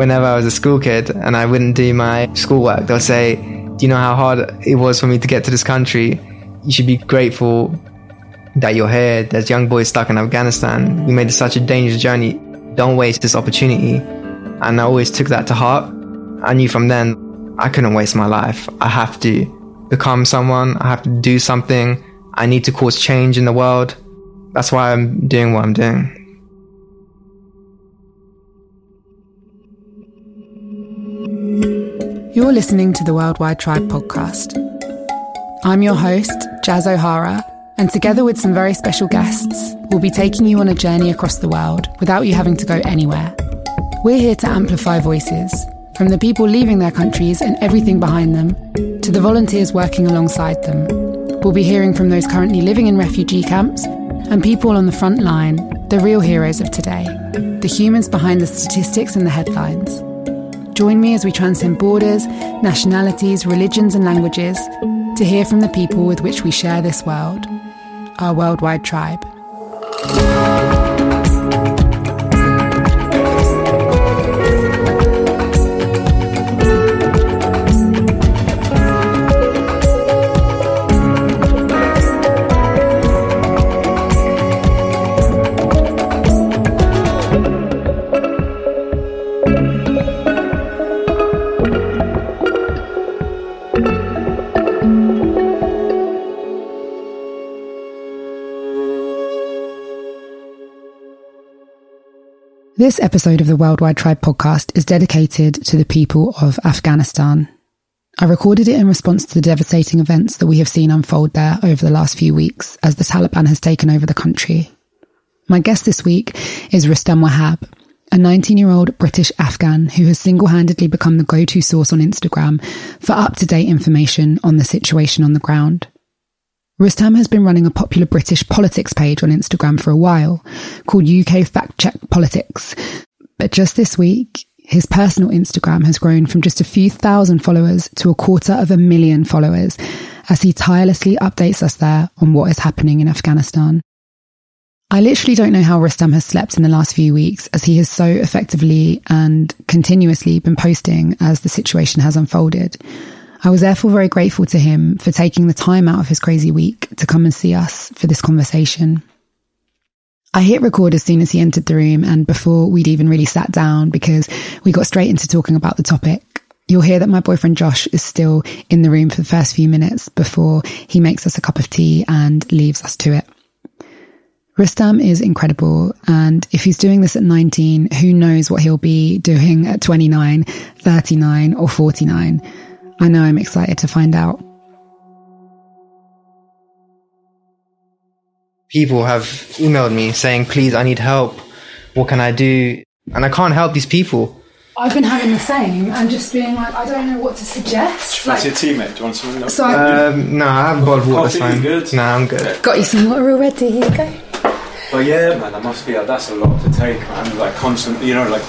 whenever I was a school kid and I wouldn't do my schoolwork, they'll say, Do you know how hard it was for me to get to this country? You should be grateful that you're here. There's young boys stuck in Afghanistan. We made such a dangerous journey. Don't waste this opportunity. And I always took that to heart. I knew from then I couldn't waste my life. I have to become someone. I have to do something. I need to cause change in the world. That's why I'm doing what I'm doing. You're listening to the Worldwide Tribe podcast. I'm your host, Jaz O'Hara, and together with some very special guests, we'll be taking you on a journey across the world without you having to go anywhere. We're here to amplify voices, from the people leaving their countries and everything behind them, to the volunteers working alongside them. We'll be hearing from those currently living in refugee camps and people on the front line, the real heroes of today, the humans behind the statistics and the headlines. Join me as we transcend borders, nationalities, religions, and languages to hear from the people with which we share this world, our worldwide tribe. This episode of the Worldwide Tribe podcast is dedicated to the people of Afghanistan. I recorded it in response to the devastating events that we have seen unfold there over the last few weeks as the Taliban has taken over the country. My guest this week is Rustam Wahab, a 19 year old British Afghan who has single handedly become the go to source on Instagram for up to date information on the situation on the ground. Rustam has been running a popular British politics page on Instagram for a while called UK Fact Check Politics. But just this week, his personal Instagram has grown from just a few thousand followers to a quarter of a million followers as he tirelessly updates us there on what is happening in Afghanistan. I literally don't know how Rustam has slept in the last few weeks as he has so effectively and continuously been posting as the situation has unfolded. I was therefore very grateful to him for taking the time out of his crazy week to come and see us for this conversation. I hit record as soon as he entered the room and before we'd even really sat down because we got straight into talking about the topic. You'll hear that my boyfriend Josh is still in the room for the first few minutes before he makes us a cup of tea and leaves us to it. Rustam is incredible, and if he's doing this at 19, who knows what he'll be doing at 29, 39, or 49. I know I'm excited to find out. People have emailed me saying, please, I need help. What can I do? And I can't help these people. I've been having the same and just being like, I don't know what to suggest. That's your teammate. Do you want something else? so Um, no, I haven't bottled water. That's Coffee, fine. good? No, I'm good. got you some water already. Here you go. Well, yeah, man, that must be that's a lot to take, man. Like constant, you know, like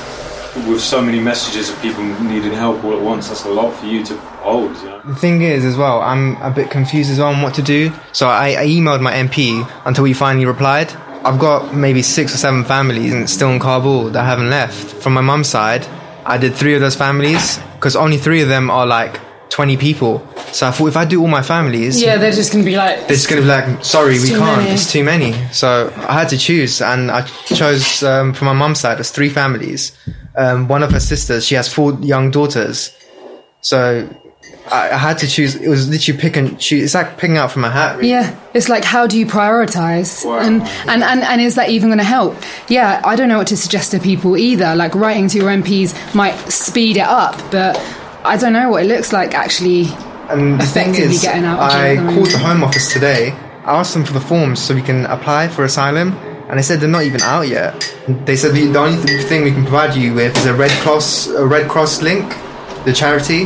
with so many messages of people needing help all at once. That's a lot for you to hold. You know. The thing is, as well, I'm a bit confused as well on what to do. So I, I emailed my MP until he finally replied. I've got maybe six or seven families and still in Kabul that I haven't left. From my mum's side, I did three of those families because only three of them are like 20 people. So I thought if I do all my families, Yeah, they're just going to be like, they're just gonna be like, sorry, we can't. many. It's too many. So I had to choose, and I chose um, from my mum's side. There's three families. Um, one of her sisters, she has four young daughters. So I, I had to choose. It was literally pick and choose. It's like picking out from a hat. Really. Yeah, it's like how do you prioritize, Wow. and, and and and is that even going to help? Yeah, I don't know what to suggest to people either. Like writing to your MPs might speed it up, but I don't know what it looks like actually. And the thing effectively is, getting out I called the Home Office today. I asked them for the forms so we can apply for asylum, and they said they're not even out yet. They said the the only thing we can provide you with is a Red Cross, a Red Cross link, the charity.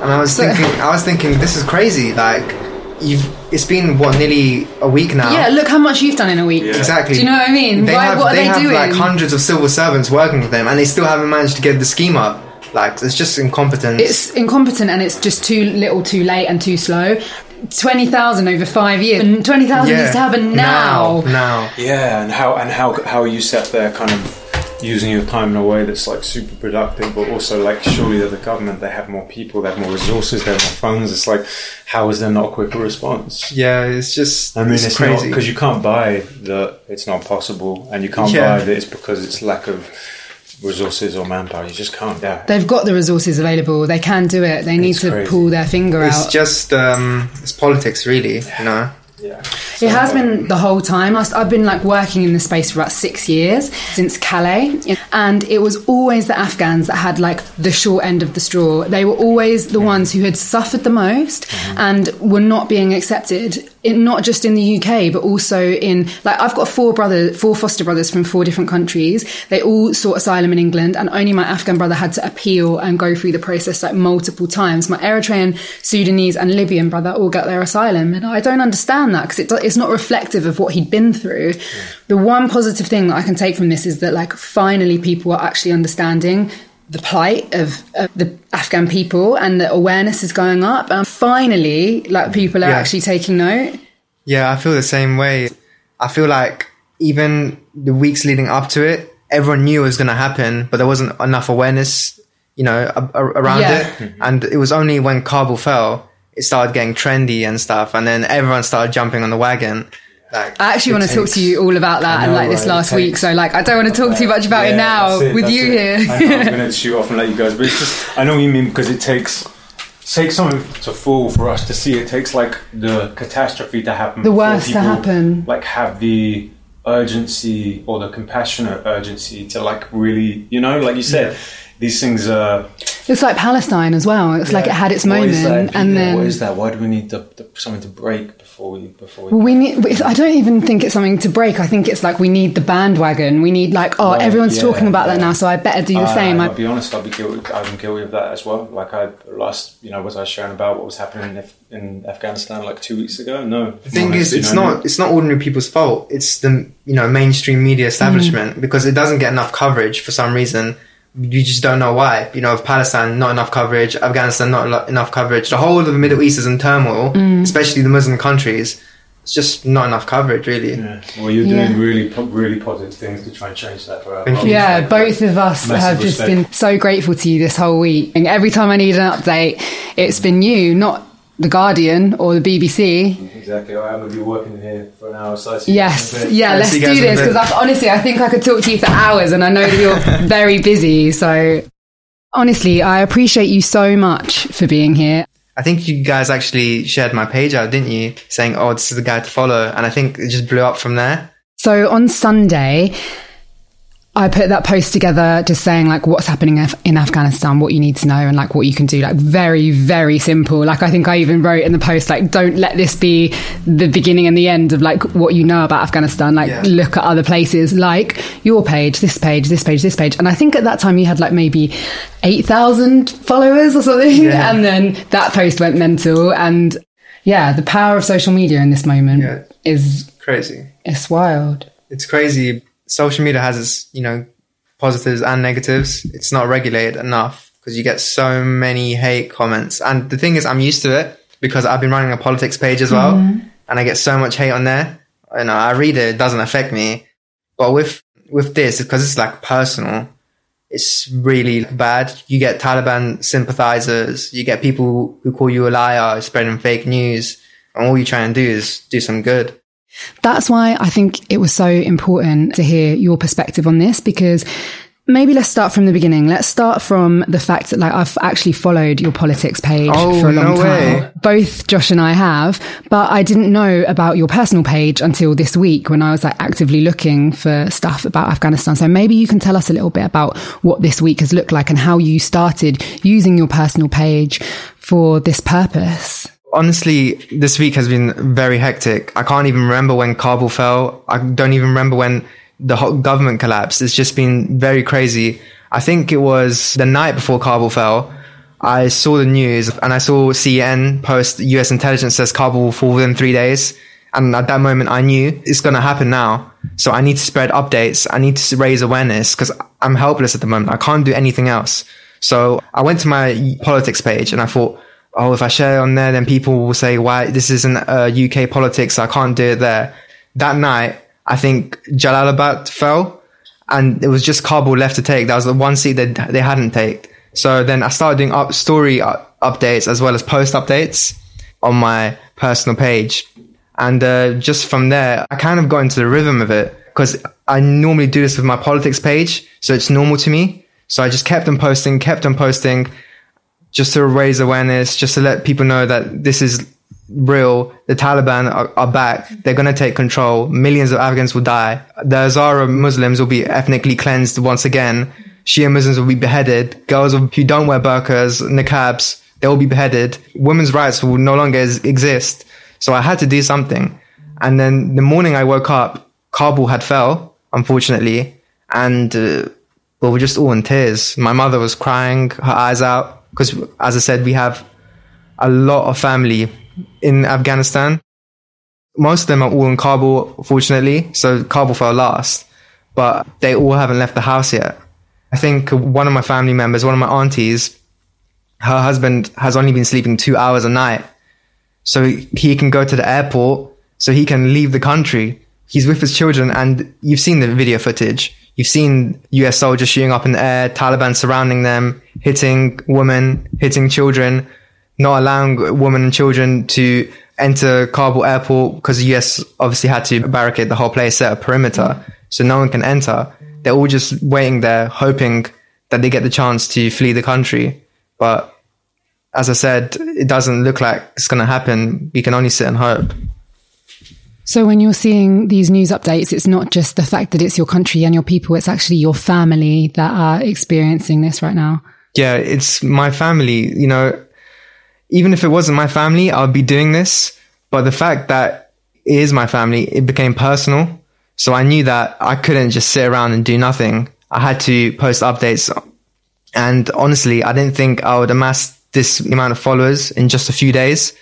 And I was thinking, I was thinking, this is crazy. Like, you've it's been what nearly a week now. Yeah, look how much you've done in a week. Yeah. Exactly. Do you know what I mean? They Why- have, what are they, they have doing? like hundreds of civil servants working with them, and they still haven't managed to get the scheme up. Like, it's just incompetent. It's incompetent and it's just too little, too late, and too slow. Twenty thousand over five years, and twenty thousand Yeah. needs to happen now. now. Yeah, and how and how how are you set there kind of using your time in a way that's like super productive, but also like surely they're the government, they have more people, they have more resources, they have more funds. It's like, how is there not a quicker response? Yeah, it's just. I mean, it's, it's, crazy. because you can't buy that it's not possible, and you can't Yeah. buy that it's because it's lack of resources or manpower. You just can't. Yeah, They've got the resources available. They can do it. They need It's to crazy. pull their finger it's out. It's just um, it's politics, really. You know. yeah. It has been the whole time. I- I've been like working in the space for about six years since Calais, and it was always the Afghans that had like the short end of the straw. They were always the ones who had suffered the most and were not being accepted. In, not just in the UK, but also in like I've got four brothers, four foster brothers from four different countries. They all sought asylum in England, and only my Afghan brother had to appeal and go through the process like multiple times. My Eritrean, Sudanese, and Libyan brother all got their asylum, and I don't understand that because it, do- it's not reflective of what he'd been through. The one positive thing that I can take from this is that like finally people are actually understanding the plight of, of the Afghan people and the awareness is going up and finally like people are Yeah. actually taking note. Yeah, I feel the same way. I feel like even the weeks leading up to it, everyone knew it was going to happen, but there wasn't enough awareness, you know, a- a- around Yeah. it. And it was only when Kabul fell, it started getting trendy and stuff, and then everyone started jumping on the wagon. Like, I actually want to talk to you all about that I and like this right, it last week. So like I don't want to talk too much about it now it, with you it. here. I know, I'm going to shoot off and let you guys, but it's just, I know what you mean because it takes takes something to fall for us to see. It takes like the catastrophe to happen. The worst to happen. Like have the urgency or the compassionate urgency to like really, you know, like you said, these things are. It's like Palestine as well. It's like it had its moment, is that? and Yeah, then what is that? Why do we need the, the, something to break before we before we? Well, we need. I don't even think it's something to break. I think it's like we need the bandwagon. We need like, oh, Right, everyone's yeah, talking about that now, so I better do the I- same. I'll be honest. I'll be guilty. I'm guilty of that as well. Like I last, you know, was I sharing about what was happening in, in Afghanistan like two weeks ago? No. The thing is, it's not it's not ordinary people's fault. It's the you know mainstream media establishment mm. because it doesn't get enough coverage for some reason. You just don't know why. You know, of Palestine, not enough coverage. Afghanistan, not elo- enough coverage. The whole of the Middle East is in turmoil, mm. especially the Muslim countries. It's just not enough coverage, really. Yeah. Well, you're Yeah. doing really, po- really positive things to try and change that for our Thank you. yeah, Like, both of us massive have just respect. been so grateful to you this whole week. And every time I need an update, it's been you, not the Guardian or the BBC. Exactly. I'm going to be working here for an hour. So Yes, a yeah, let's do you guys in a this because honestly, I think I could talk to you for hours, and I know that you're very busy. So, honestly, I appreciate you so much for being here. I think you guys actually shared my page out, didn't you? Saying, "Oh, this is the guy to follow," and I think it just blew up from there. So on Sunday, I put that post together just saying like what's happening in Afghanistan, what you need to know, and like what you can do. Like very, very simple. Like I think I even wrote in the post like don't let this be the beginning and the end of like what you know about Afghanistan. Like Yeah. look at other places, like your page, this page, this page, this page. And I think at that time you had like maybe eight thousand followers or something, Yeah. and then that post went mental. And yeah, the power of social media in this moment Yeah. is Crazy. it's wild. it's crazy. Social media has its, you know, positives and negatives. It's not regulated enough because you get so many hate comments. And the thing is, I'm used to it because I've been running a politics page as well, mm-hmm. and I get so much hate on there. You know, I read it; it doesn't affect me. But with with this, because it's like personal, it's really bad. You get Taliban sympathizers. You get people who call you a liar, spreading fake news, and all you try and do is do some good. That's why I think it was so important to hear your perspective on this because maybe let's start from the beginning. Let's start from the fact that like I've actually followed your politics page Oh, for a long no time. way. Both Josh and I have, but I didn't know about your personal page until this week when I was like actively looking for stuff about Afghanistan. So maybe you can tell us a little bit about what this week has looked like and how you started using your personal page for this purpose. Honestly, this week has been very hectic. I can't even remember when Kabul fell. I don't even remember when the whole government collapsed. It's just been very crazy. I think it was the night before Kabul fell. I saw the news and I saw CNN post US intelligence says Kabul will fall within three days. And at that moment, I knew it's going to happen now. So I need to spread updates. I need to raise awareness because I'm helpless at the moment. I can't do anything else. So I went to my politics page and I thought, oh, if I share on there, then people will say, why this isn't uh, UK politics. I can't do it there. That night, I think Jalalabad fell and it was just Kabul left to take. That was the one seat that they hadn't taken. So then I started doing up story updates as well as post updates on my personal page. And uh, just from there, I kind of got into the rhythm of it because I normally do this with my politics page. So it's normal to me. So I just kept on posting, kept on posting just to raise awareness, just to let people know that this is real. The Taliban are, are back. They're going to take control. Millions of Afghans will die. The Hazara Muslims will be ethnically cleansed once again. Shia Muslims will be beheaded. Girls who don't wear burqas, niqabs, they will be beheaded. Women's rights will no longer exist. So I had to do something. And then the morning I woke up, Kabul had fell, unfortunately. And, uh, we were just all in tears. My mother was crying her eyes out because, as I said, we have a lot of family in Afghanistan. Most of them are all in Kabul, fortunately. So Kabul fell last, but they all haven't left the house yet. I think one of my family members, one of my aunties, her husband has only been sleeping two hours a night. So he can go to the airport, so he can leave the country. He's with his children, and you've seen the video footage. You've seen US soldiers shooting up in the air, Taliban surrounding them, hitting women, hitting children not allowing women and children to enter Kabul airport because the US obviously had to barricade the whole place, set a perimeter so no one can enter. They're all just waiting there, hoping that they get the chance to flee the country. But as I said, it doesn't look like it's going to happen. We can only sit and hope. So when you're seeing these news updates, it's not just the fact that it's your country and your people, it's actually your family that are experiencing this right now. Yeah, it's my family. You know, even if it wasn't my family, I would be doing this. But the fact that it is my family, it became personal. So I knew that I couldn't just sit around and do nothing. I had to post updates. And honestly, I didn't think I would amass this amount of followers in just a few days.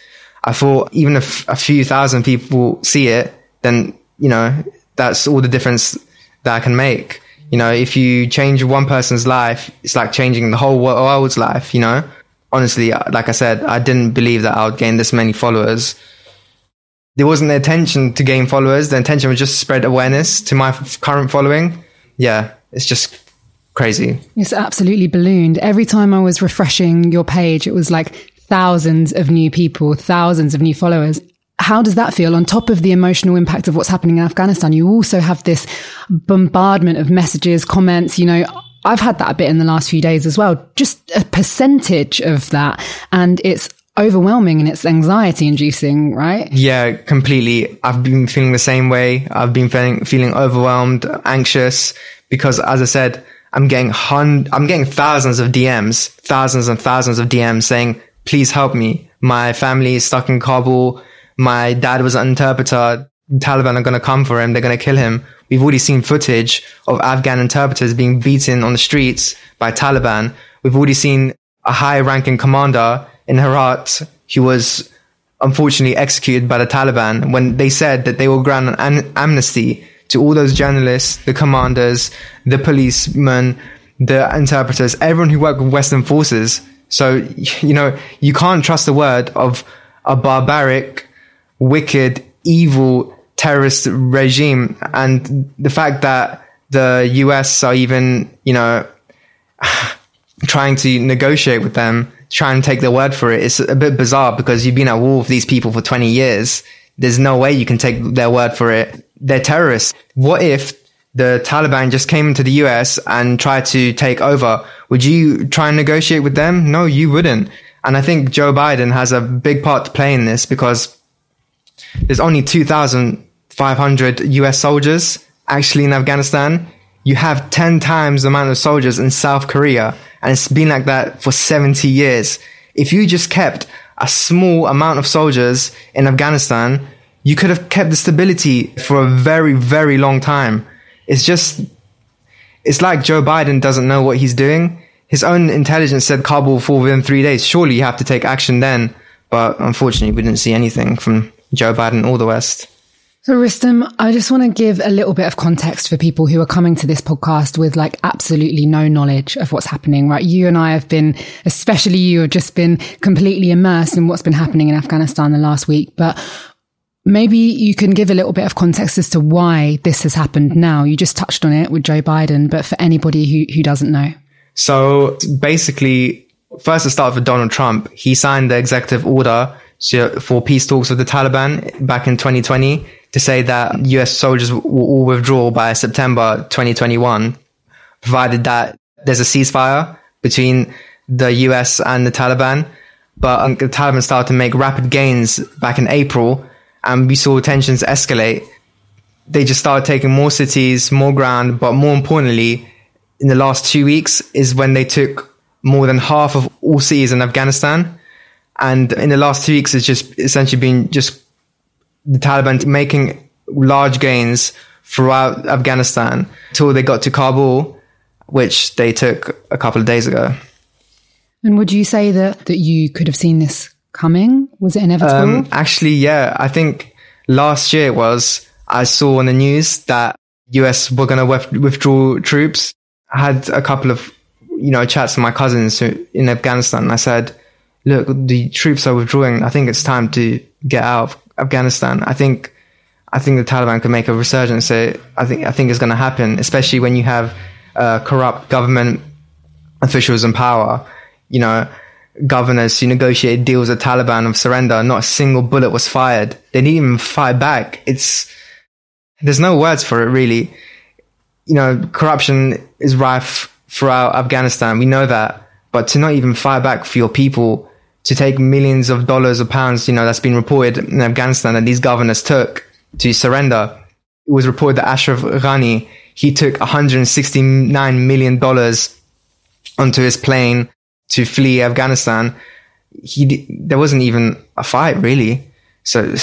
I thought even if a few thousand people see it, then, you know, that's all the difference that I can make. You know, if you change one person's life, it's like changing the whole world's life, you know? honestly, uh, like I said, I didn't believe that I would gain this many followers. There wasn't the intention to gain followers. The intention was just spread awareness to my current following. Yeah, it's just crazy. It's absolutely ballooned. Every time I was refreshing your page, it was like thousands of new people, thousands of new followers. How does that feel on top of the emotional impact of what's happening in Afghanistan? You also have this bombardment of messages, comments, you know, I've had that a bit in the last few days as well. Just a percentage of that. And it's overwhelming and it's anxiety inducing, right? Yeah, completely. I've been feeling the same way. I've been feeling, feeling overwhelmed, anxious because as I said, I'm getting hun- I'm getting thousands of DMs, thousands and thousands of DMs saying, please help me. My family is stuck in Kabul. My dad was an interpreter. Taliban are going to come for him. They're going to kill him. We've already seen footage of Afghan interpreters being beaten on the streets by Taliban. We've already seen a high ranking commander in Herat who was unfortunately executed by the Taliban when they said that they will grant an amnesty to all those journalists, the commanders, the policemen, the interpreters, everyone who worked with Western forces. So, you know, you can't trust the word of a barbaric, wicked, evil terrorist regime and the fact that the US are even, you know, trying to negotiate with them, try and take their word for it. It's a bit bizarre because you've been at war with these people for 20 years. There's no way you can take their word for it. They're terrorists. What if the Taliban just came into the US and tried to take over? Would you try and negotiate with them? No, you wouldn't. And I think Joe Biden has a big part to play in this because there's only 2,500 US soldiers actually in Afghanistan. You have 10 times the amount of soldiers in South Korea. And it's been like that for 70 years. If you just kept a small amount of soldiers in Afghanistan, you could have kept the stability for a very, very long time. It's just, it's like Joe Biden doesn't know what he's doing. His own intelligence said Kabul will fall within three days. Surely you have to take action then. But unfortunately, we didn't see anything from Joe Biden or the West. So, Rustam, I just want to give a little bit of context for people who are coming to this podcast with like absolutely no knowledge of what's happening, right? You and I have been, especially you, have just been completely immersed in what's been happening in Afghanistan the last week. But maybe you can give a little bit of context as to why this has happened now. You just touched on it with Joe Biden, but for anybody who, who doesn't know. So basically, first to start with Donald Trump, he signed the executive order for peace talks with the Taliban back in 2020 to say that US soldiers will all withdraw by September 2021, provided that there's a ceasefire between the US and the Taliban. But um, the Taliban started to make rapid gains back in April and we saw tensions escalate. They just started taking more cities, more ground, but more importantly, in the last two weeks is when they took more than half of all cities in Afghanistan. And in the last two weeks, it's just essentially been just the Taliban making large gains throughout Afghanistan till they got to Kabul, which they took a couple of days ago. And would you say that, that you could have seen this coming? Was it inevitable? Um, actually, yeah. I think last year was, I saw on the news that US were going to withdraw troops. I had a couple of, you know, chats with my cousins in Afghanistan. I said, look, the troops are withdrawing. I think it's time to get out of Afghanistan. I think, I think the Taliban could make a resurgence. So I think, I think it's going to happen, especially when you have uh, corrupt government officials in power. You know, governors who negotiated deals with Taliban of surrender, not a single bullet was fired. They didn't even fight back. It's, there's no words for it really. You know, corruption is rife throughout Afghanistan. We know that. But to not even fight back for your people, to take millions of dollars or pounds, you know, that's been reported in Afghanistan that these governors took to surrender. It was reported that Ashraf Ghani, he took $169 million onto his plane to flee Afghanistan, he there wasn't even a fight really. So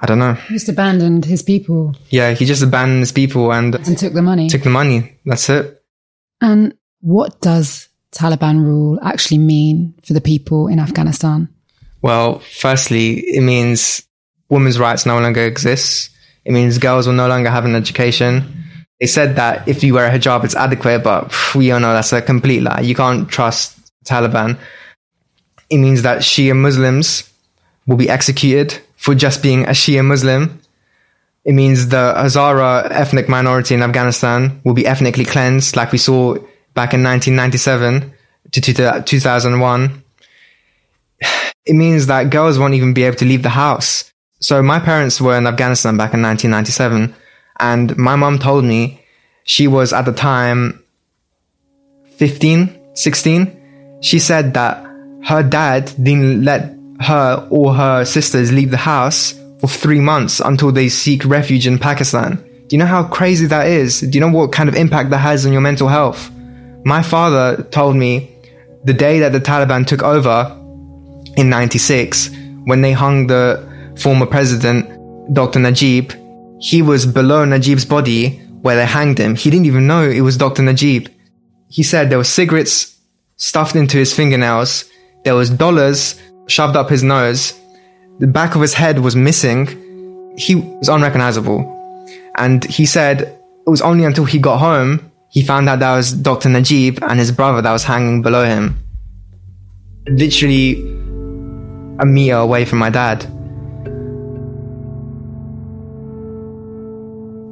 I don't know. He just abandoned his people. Yeah, he just abandoned his people and and took the money. Took the money. That's it. And what does Taliban rule actually mean for the people in Afghanistan? Well, firstly, it means women's rights no longer exist. It means girls will no longer have an education. They said that if you wear a hijab, it's adequate, but we all know that's a complete lie. You can't trust Taliban. It means that Shia Muslims will be executed for just being a Shia Muslim. It means the Hazara ethnic minority in Afghanistan will be ethnically cleansed, like we saw back in 1997 to 2001. It means that girls won't even be able to leave the house. So my parents were in Afghanistan back in 1997 and my mom told me she was at the time 15, 16. She said that her dad didn't let her or her sisters leave the house for three months until they seek refuge in Pakistan. Do you know how crazy that is? Do you know what kind of impact that has on your mental health? My father told me the day that the Taliban took over in 96, when they hung the former president, Dr. Najib, he was below Najib's body where they hanged him. He didn't even know it was Dr. Najib. He said there were cigarettes stuffed into his fingernails. There was dollars shoved up his nose. The back of his head was missing. He was unrecognizable. And he said it was only until he got home he found out that was Dr. Najib and his brother that was hanging below him. Literally a meter away from my dad.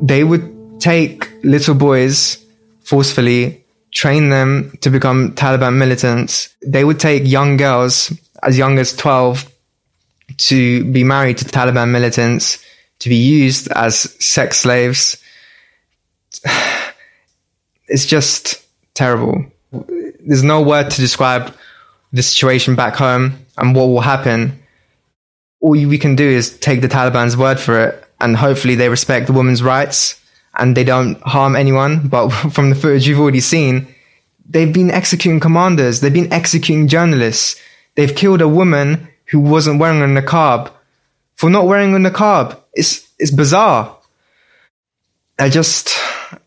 They would take little boys forcefully, train them to become Taliban militants. They would take young girls as young as 12 to be married to Taliban militants, to be used as sex slaves. It's just terrible. There's no word to describe the situation back home and what will happen. All we can do is take the Taliban's word for it and hopefully they respect the women's rights and they don't harm anyone. But from the footage you've already seen, they've been executing commanders, they've been executing journalists, they've killed a woman who wasn't wearing a niqab for not wearing a niqab. It's it's bizarre. I just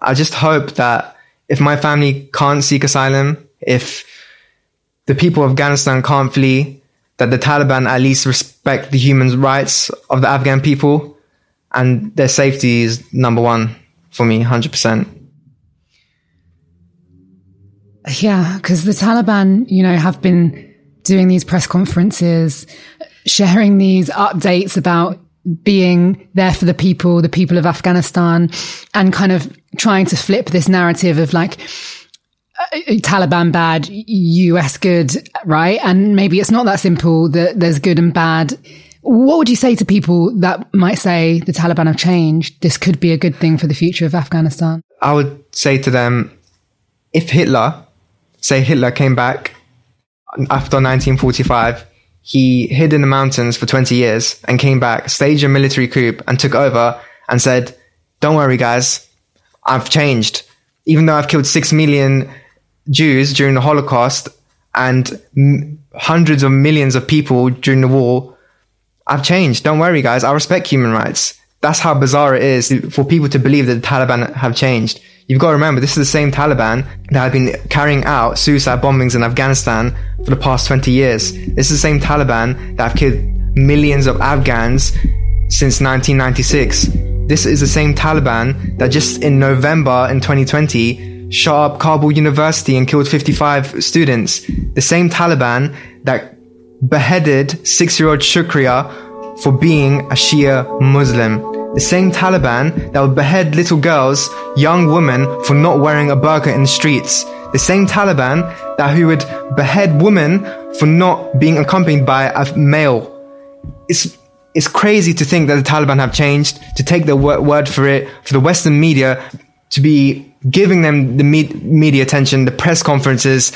I just hope that if my family can't seek asylum, if the people of Afghanistan can't flee, that the Taliban at least respect the human rights of the Afghan people and their safety is number one for me, hundred percent. Yeah, because the Taliban, you know, have been doing these press conferences, sharing these updates about being there for the people, the people of Afghanistan, and kind of trying to flip this narrative of like, uh, Taliban bad, US good, right? And maybe it's not that simple that there's good and bad. What would you say to people that might say the Taliban have changed? This could be a good thing for the future of Afghanistan. I would say to them, if Hitler, say Hitler came back after 1945, he hid in the mountains for 20 years and came back, staged a military coup and took over and said, don't worry guys, I've changed. Even though I've killed 6 million Jews during the Holocaust and m- hundreds of millions of people during the war, I've changed. Don't worry guys, I respect human rights. That's how bizarre it is for people to believe that the Taliban have changed. You've got to remember, this is the same Taliban that have been carrying out suicide bombings in Afghanistan for the past 20 years. This is the same Taliban that have killed millions of Afghans since 1996. This is the same Taliban that just in November in 2020 shot up Kabul University and killed 55 students. The same Taliban that beheaded six-year-old Shukriya for being a Shia Muslim. The same Taliban that would behead little girls, young women for not wearing a burqa in the streets. The same Taliban that who would behead women for not being accompanied by a male. It's it's crazy to think that the Taliban have changed, to take their word for it, for the Western media to be giving them the media attention, the press conferences,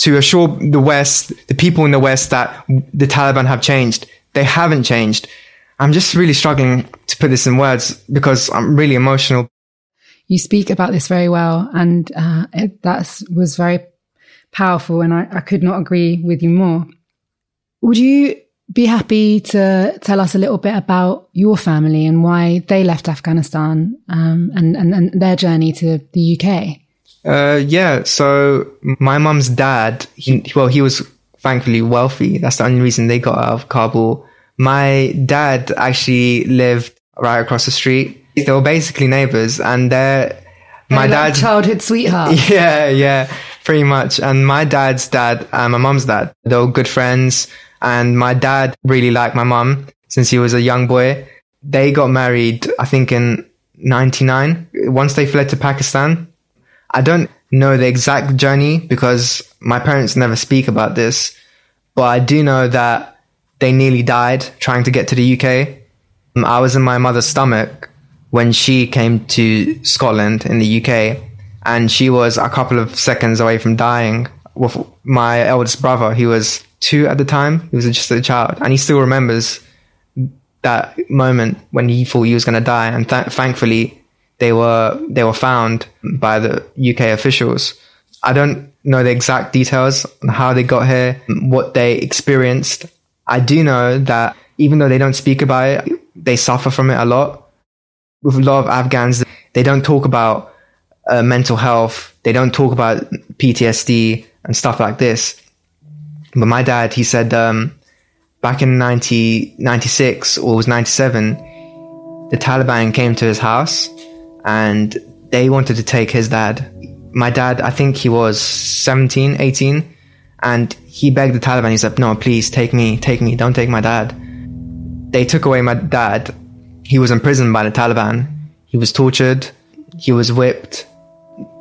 to assure the West, the people in the West that the Taliban have changed. They haven't changed. I'm just really struggling to put this in words because I'm really emotional. You speak about this very well, and uh, that was very powerful, and I, I could not agree with you more. Would you be happy to tell us a little bit about your family and why they left Afghanistan um, and, and, and, their journey to the UK? Uh, yeah, so my mum's dad, he, well, he was thankfully wealthy. That's the only reason they got out of Kabul. My dad actually lived right across the street. They were basically neighbors, and they're my like dad's childhood sweetheart. Yeah, yeah, pretty much. And my dad's dad and my mom's dad, they were good friends. And my dad really liked my mom since he was a young boy. They got married, I think, in 99. Once they fled to Pakistan, I don't know the exact journey because my parents never speak about this, but I do know that they nearly died trying to get to the UK. Um, I was in my mother's stomach when she came to Scotland in the UK, and she was a couple of seconds away from dying with my eldest brother. He was two at the time. He was just a child, and he still remembers that moment when he thought he was going to die. And th- thankfully, they were they were found by the UK officials. I don't know the exact details on how they got here, what they experienced. I do know that even though they don't speak about it, they suffer from it a lot. With a lot of Afghans, they don't talk about uh, mental health. They don't talk about PTSD and stuff like this. But my dad, he said, um, back in 1996 or was 97, the Taliban came to his house and they wanted to take his dad. My dad, I think he was 17, 18, and he begged the Taliban. He said, No, please take me, take me, don't take my dad. They took away my dad. He was imprisoned by the Taliban. He was tortured. He was whipped.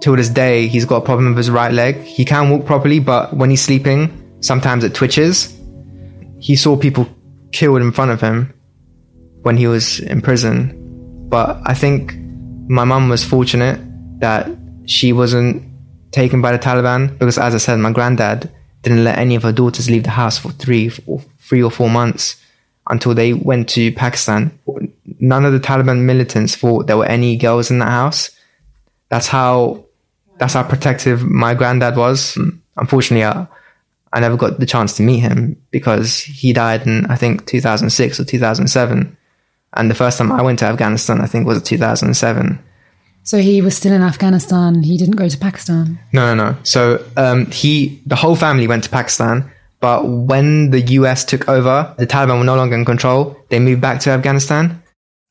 Till this day, he's got a problem with his right leg. He can walk properly, but when he's sleeping, sometimes it twitches. He saw people killed in front of him when he was in prison. But I think my mum was fortunate that she wasn't taken by the Taliban because, as I said, my granddad didn't let any of her daughters leave the house for three, or three or four months until they went to Pakistan. None of the Taliban militants thought there were any girls in that house. That's how that's how protective my granddad was. Unfortunately, I, I never got the chance to meet him because he died in I think 2006 or 2007. And the first time I went to Afghanistan, I think, was 2007. So he was still in Afghanistan. He didn't go to Pakistan. No, no, no. So um, he, the whole family went to Pakistan. But when the US took over, the Taliban were no longer in control. They moved back to Afghanistan.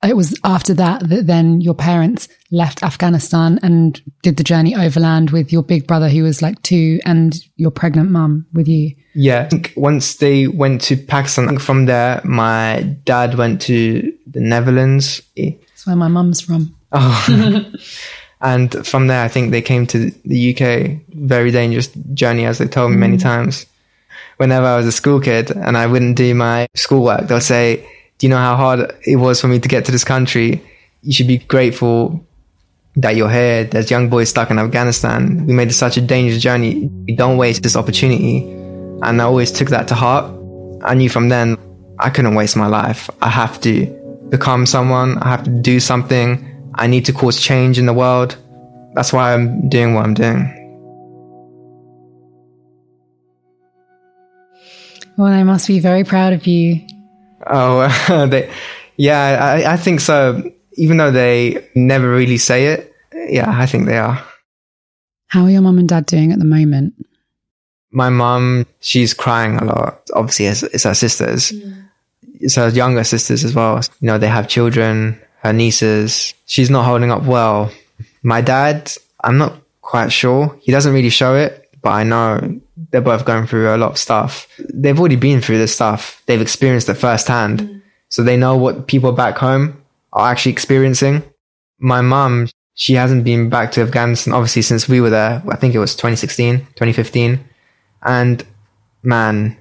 It was after that that then your parents left Afghanistan and did the journey overland with your big brother who was like two and your pregnant mum with you. Yeah. I think once they went to Pakistan, from there, my dad went to the Netherlands. That's where my mum's from. Oh. and from there, I think they came to the UK. Very dangerous journey, as they told me many mm. times. Whenever I was a school kid and I wouldn't do my schoolwork, they'll say, do you know how hard it was for me to get to this country? You should be grateful that you're here. There's young boys stuck in Afghanistan. We made such a dangerous journey. We don't waste this opportunity. And I always took that to heart. I knew from then I couldn't waste my life. I have to become someone. I have to do something. I need to cause change in the world. That's why I'm doing what I'm doing. Well, I must be very proud of you Oh, they, yeah, I, I think so. Even though they never really say it, yeah, I think they are. How are your mum and dad doing at the moment? My mum, she's crying a lot. Obviously, it's, it's her sisters. Yeah. It's her younger sisters as well. You know, they have children, her nieces. She's not holding up well. My dad, I'm not quite sure. He doesn't really show it, but I know they're both going through a lot of stuff. They've already been through this stuff. They've experienced it firsthand. Mm. So they know what people back home are actually experiencing. My mum, she hasn't been back to Afghanistan, obviously, since we were there. I think it was 2016, 2015. And man,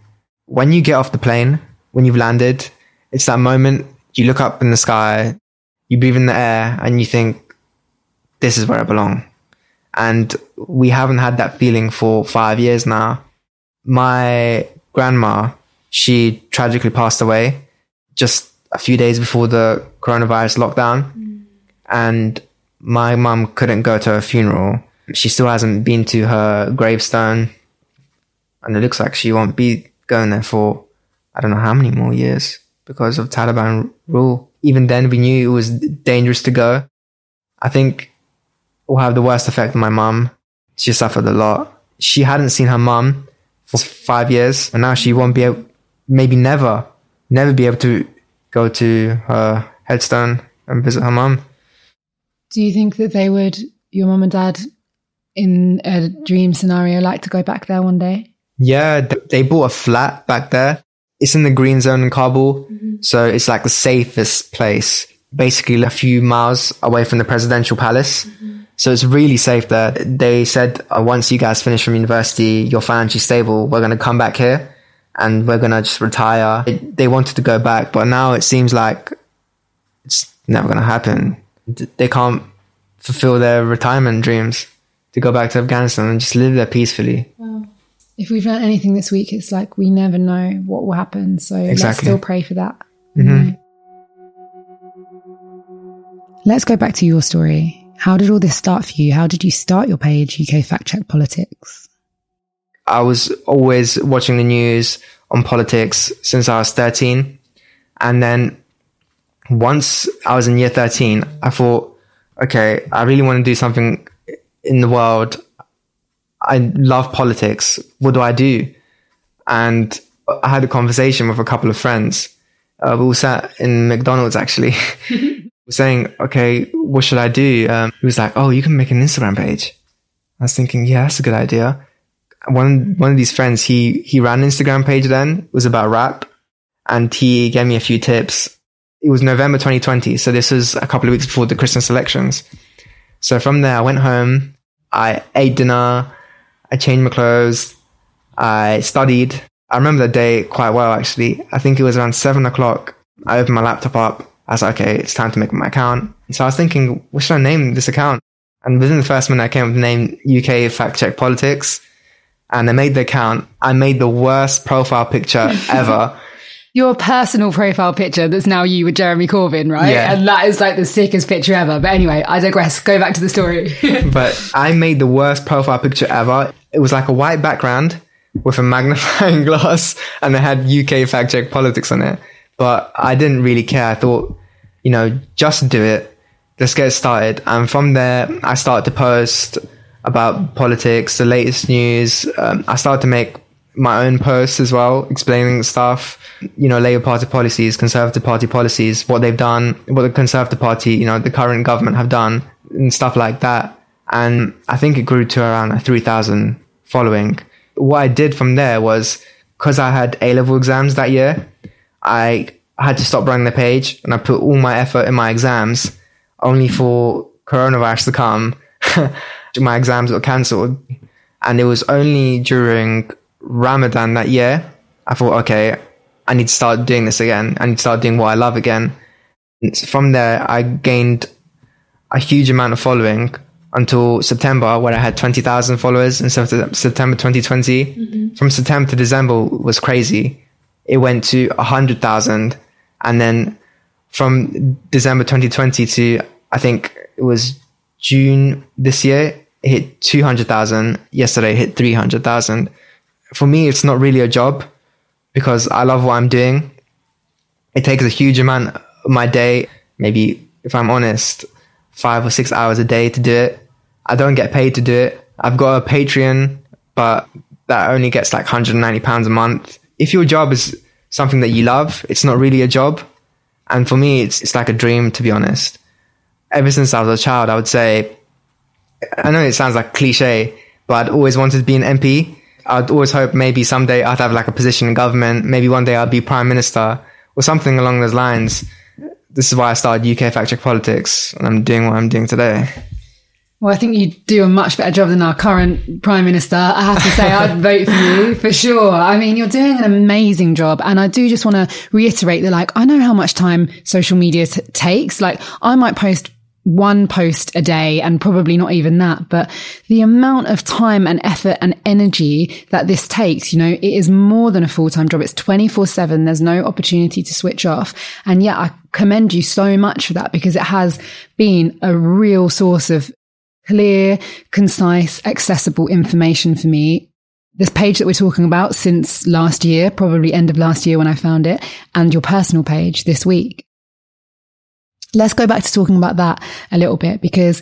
when you get off the plane, when you've landed, it's that moment you look up in the sky, you breathe in the air, and you think, this is where I belong. And we haven't had that feeling for five years now. My grandma, she tragically passed away just a few days before the coronavirus lockdown. Mm. And my mum couldn't go to her funeral. She still hasn't been to her gravestone. And it looks like she won't be going there for I don't know how many more years because of Taliban rule. Even then, we knew it was dangerous to go. I think will have the worst effect on my mum. She suffered a lot. She hadn't seen her mum for five years, and now she won't be able, maybe never, never be able to go to her headstone and visit her mum. Do you think that they would, your mum and dad, in a dream scenario, like to go back there one day? Yeah, they bought a flat back there. It's in the green zone in Kabul, mm-hmm. so it's like the safest place. Basically, a few miles away from the presidential palace. Mm-hmm so it's really safe there. They said uh, once you guys finish from university, you're financially stable, we're going to come back here and we're going to just retire. They wanted to go back, but now it seems like it's never going to happen. They can't fulfill their retirement dreams to go back to Afghanistan and just live there peacefully. Well, if we've learned anything this week, it's like we never know what will happen. So exactly. let's still pray for that. Mm-hmm. Let's go back to your story. How did all this start for you? How did you start your page, UK Fact Check Politics? I was always watching the news on politics since I was 13. And then once I was in year 13, I thought, okay, I really want to do something in the world. I love politics. What do I do? And I had a conversation with a couple of friends. Uh, we all sat in McDonald's actually. was saying, okay, what should I do? Um, he was like, oh, you can make an Instagram page. I was thinking, yeah, that's a good idea. One, one of these friends, he, he ran an Instagram page then, it was about rap and he gave me a few tips. It was November 2020. So this was a couple of weeks before the Christmas elections. So from there, I went home. I ate dinner. I changed my clothes. I studied. I remember the day quite well, actually. I think it was around seven o'clock. I opened my laptop up I was like, okay, it's time to make my account. And so I was thinking, what should I name this account? And within the first minute, I came up with the name UK Fact Check Politics. And I made the account. I made the worst profile picture ever. Your personal profile picture that's now you with Jeremy Corbyn, right? Yeah. And that is like the sickest picture ever. But anyway, I digress. Go back to the story. but I made the worst profile picture ever. It was like a white background with a magnifying glass and it had UK Fact Check Politics on it but I didn't really care. I thought, you know, just do it. Let's get started. And from there, I started to post about politics, the latest news. Um, I started to make my own posts as well, explaining stuff, you know, Labour Party policies, Conservative Party policies, what they've done, what the Conservative Party, you know, the current government have done, and stuff like that. And I think it grew to around 3,000 following. What I did from there was, because I had A level exams that year, I had to stop running the page and I put all my effort in my exams only for coronavirus to come. my exams got cancelled. And it was only during Ramadan that year, I thought, okay, I need to start doing this again. I need to start doing what I love again. And from there, I gained a huge amount of following until September, where I had 20,000 followers in September 2020. Mm-hmm. From September to December was crazy. It went to 100,000. And then from December 2020 to, I think it was June this year, it hit 200,000. Yesterday, it hit 300,000 for me, it's not really a job because I love what I'm doing. It takes a huge amount of my day, maybe if I'm honest, five or six hours a day to do it. I don't get paid to do it. I've got a Patreon, but that only gets like 190 pounds a month. If your job is something that you love, it's not really a job. And for me, it's, it's like a dream, to be honest. Ever since I was a child, I would say, I know it sounds like cliche, but I'd always wanted to be an MP I'd always hope maybe someday I'd have like a position in government. Maybe one day I'd be prime minister or something along those lines. This is why I started UK Fact Check Politics and I'm doing what I'm doing today. Well, I think you do a much better job than our current prime minister. I have to say, I'd vote for you for sure. I mean, you're doing an amazing job. And I do just want to reiterate that, like, I know how much time social media t- takes. Like, I might post one post a day and probably not even that, but the amount of time and effort and energy that this takes, you know, it is more than a full time job. It's 24 seven. There's no opportunity to switch off. And yeah, I commend you so much for that because it has been a real source of clear, concise, accessible information for me. This page that we're talking about since last year, probably end of last year when I found it, and your personal page this week let's go back to talking about that a little bit because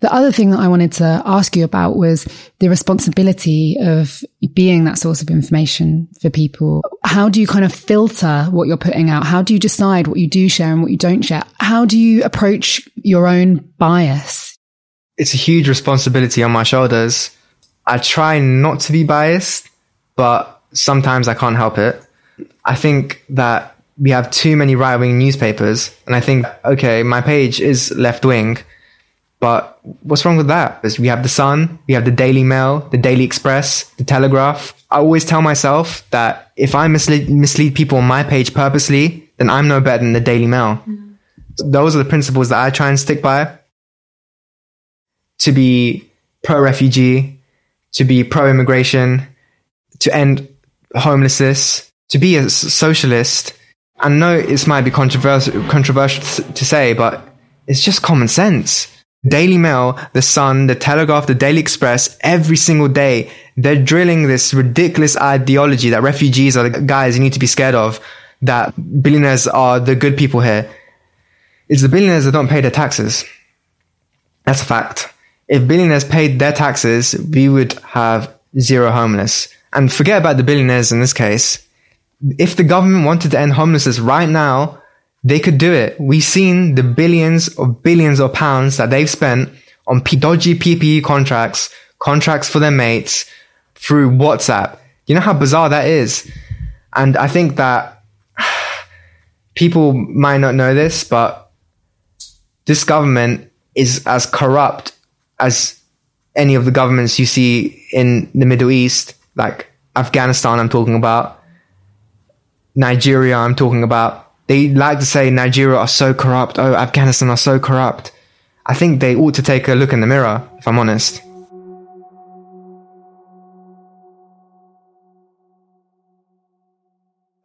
the other thing that I wanted to ask you about was the responsibility of being that source of information for people. How do you kind of filter what you're putting out? How do you decide what you do share and what you don't share? How do you approach your own bias? It's a huge responsibility on my shoulders. I try not to be biased, but sometimes I can't help it. I think that we have too many right wing newspapers. And I think, okay, my page is left wing, but what's wrong with that? Is we have the Sun, we have the Daily Mail, the Daily Express, the Telegraph. I always tell myself that if I mislead, mislead people on my page purposely, then I'm no better than the Daily Mail. Mm. Those are the principles that I try and stick by. To be pro refugee, to be pro immigration, to end homelessness, to be a socialist, I know this might be controversial, controversial to say, but it's just common sense. Daily Mail, The Sun, The Telegraph, The Daily Express, every single day, they're drilling this ridiculous ideology that refugees are the guys you need to be scared of, that billionaires are the good people here. It's the billionaires that don't pay their taxes. That's a fact. If billionaires paid their taxes, we would have zero homeless. And forget about the billionaires in this case if the government wanted to end homelessness right now, they could do it. We've seen the billions of billions of pounds that they've spent on dodgy PPE contracts, contracts for their mates through WhatsApp. You know how bizarre that is? And I think that people might not know this, but this government is as corrupt as any of the governments you see in the Middle East, like Afghanistan, I'm talking about Nigeria I'm talking about, they like to say Nigeria are so corrupt. Oh, Afghanistan are so corrupt. I think they ought to take a look in the mirror, if I'm honest.